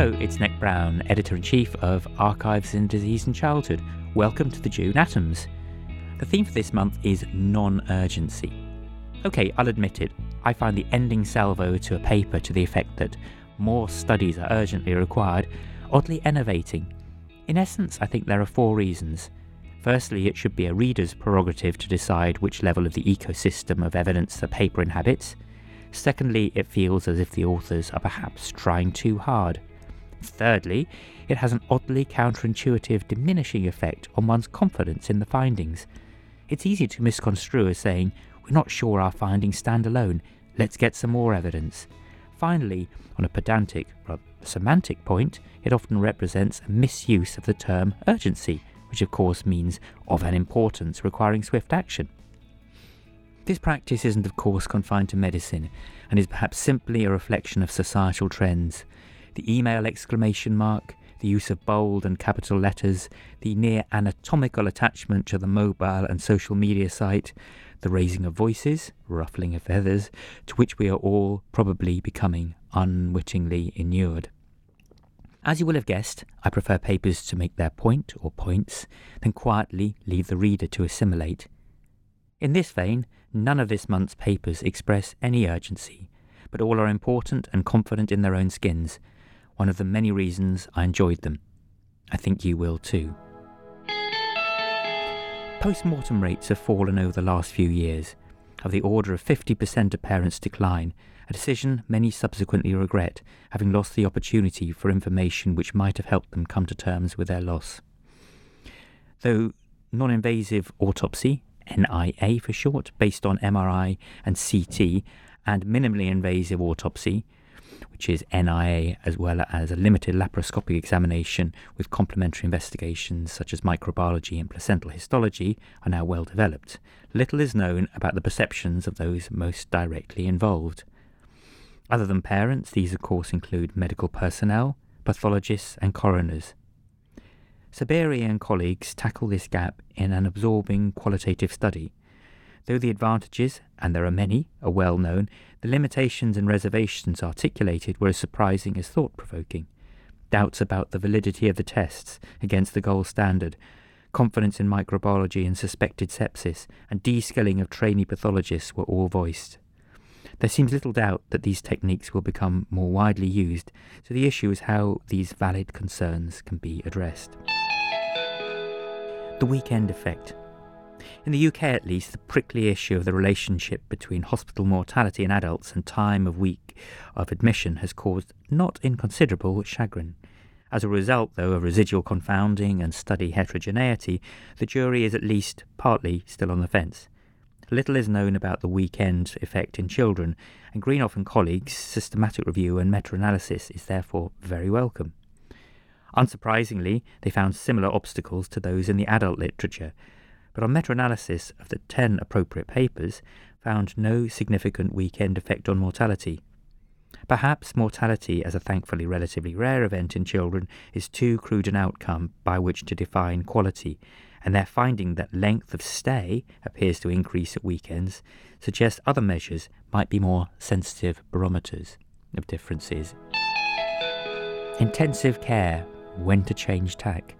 Hello, it's Nick Brown, Editor in Chief of Archives of Disease in Childhood. Welcome to the June Atoms. The theme for this month is non urgency. Okay, I'll admit it, I find the ending salvo to a paper to the effect that more studies are urgently required oddly enervating. In essence, I think there are four reasons. Firstly, it should be a reader's prerogative to decide which level of the ecosystem of evidence the paper inhabits. Secondly, it feels as if the authors are perhaps trying too hard. Thirdly, it has an oddly counterintuitive diminishing effect on one's confidence in the findings. It's easy to misconstrue as saying, we're not sure our findings stand alone, let's get some more evidence. Finally, on a pedantic, rather semantic point, it often represents a misuse of the term urgency, which of course means of an importance requiring swift action. This practice isn't, of course, confined to medicine and is perhaps simply a reflection of societal trends the email exclamation mark, the use of bold and capital letters, the near anatomical attachment to the mobile and social media site, the raising of voices, ruffling of feathers, to which we are all probably becoming unwittingly inured. As you will have guessed, I prefer papers to make their point or points, then quietly leave the reader to assimilate. In this vein, none of this month's papers express any urgency, but all are important and confident in their own skins, one of the many reasons I enjoyed them. I think you will too. Post mortem rates have fallen over the last few years, of the order of 50% of parents decline, a decision many subsequently regret, having lost the opportunity for information which might have helped them come to terms with their loss. Though non invasive autopsy, NIA for short, based on MRI and CT, and minimally invasive autopsy, which is MIA, as well as a limited laparoscopic examination with complementary investigations such as microbiology and placental histology, are now well developed. Little is known about the perceptions of those most directly involved. Other than parents, these of course include medical personnel, pathologists, and coroners. Saberi and colleagues tackle this gap in an absorbing qualitative study. Though the advantages, and there are many, are well known, the limitations and reservations articulated were as surprising as thought provoking. Doubts about the validity of the tests against the gold standard, confidence in microbiology and suspected sepsis, and de-skilling of trainee pathologists were all voiced. There seems little doubt that these techniques will become more widely used, so the issue is how these valid concerns can be addressed. The weekend effect. In the UK, at least, the prickly issue of the relationship between hospital mortality in adults and time of week of admission has caused not inconsiderable chagrin. As a result, though, of residual confounding and study heterogeneity, the jury is at least partly still on the fence. Little is known about the weekend effect in children, and Greenhoff and colleagues' systematic review and meta analysis is therefore very welcome. Unsurprisingly, they found similar obstacles to those in the adult literature, but on meta-analysis of the 10 appropriate papers, found no significant weekend effect on mortality. Perhaps mortality, as a thankfully relatively rare event in children, is too crude an outcome by which to define quality, and their finding that length of stay appears to increase at weekends suggests other measures might be more sensitive barometers of differences. Intensive care, when to change tack.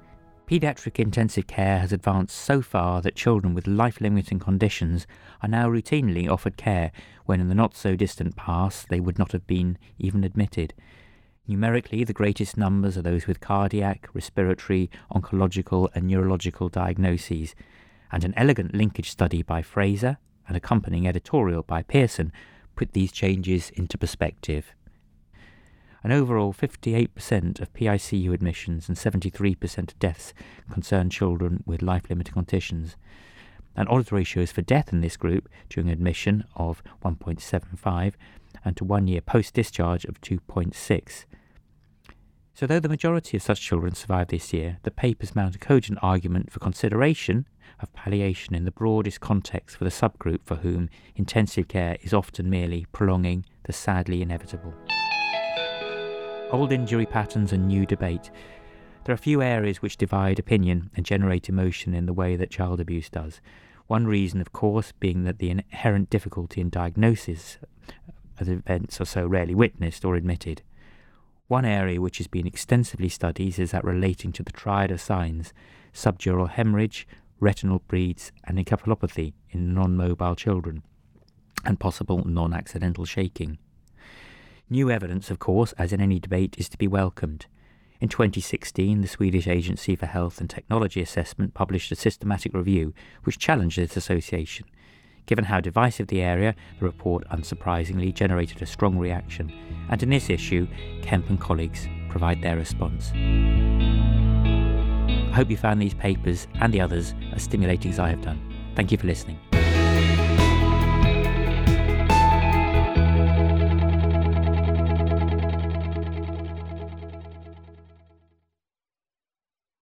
Paediatric intensive care has advanced so far that children with life limiting conditions are now routinely offered care when in the not so distant past they would not have been even admitted. Numerically, the greatest numbers are those with cardiac, respiratory, oncological, and neurological diagnoses, and an elegant linkage study by Fraser, an accompanying editorial by Pearson, put these changes into perspective and overall 58% of PICU admissions and 73% of deaths concern children with life limiting conditions. And odds ratios for death in this group during admission of 1.75 and to one year post discharge of 2.6. So, though the majority of such children survive this year, the papers mount a cogent argument for consideration of palliation in the broadest context for the subgroup for whom intensive care is often merely prolonging the sadly inevitable old injury patterns and new debate. There are few areas which divide opinion and generate emotion in the way that child abuse does. One reason, of course, being that the inherent difficulty in diagnosis of events are so rarely witnessed or admitted. One area which has been extensively studied is that relating to the triad of signs subdural hemorrhage, retinal bleeds, and encephalopathy in non mobile children, and possible non accidental shaking. New evidence, of course, as in any debate, is to be welcomed. In 2016, the Swedish Agency for Health and Technology Assessment published a systematic review which challenged this association. Given how divisive the area, the report unsurprisingly generated a strong reaction, and in this issue, Kemp and colleagues provide their response. I hope you found these papers and the others as stimulating as I have done. Thank you for listening.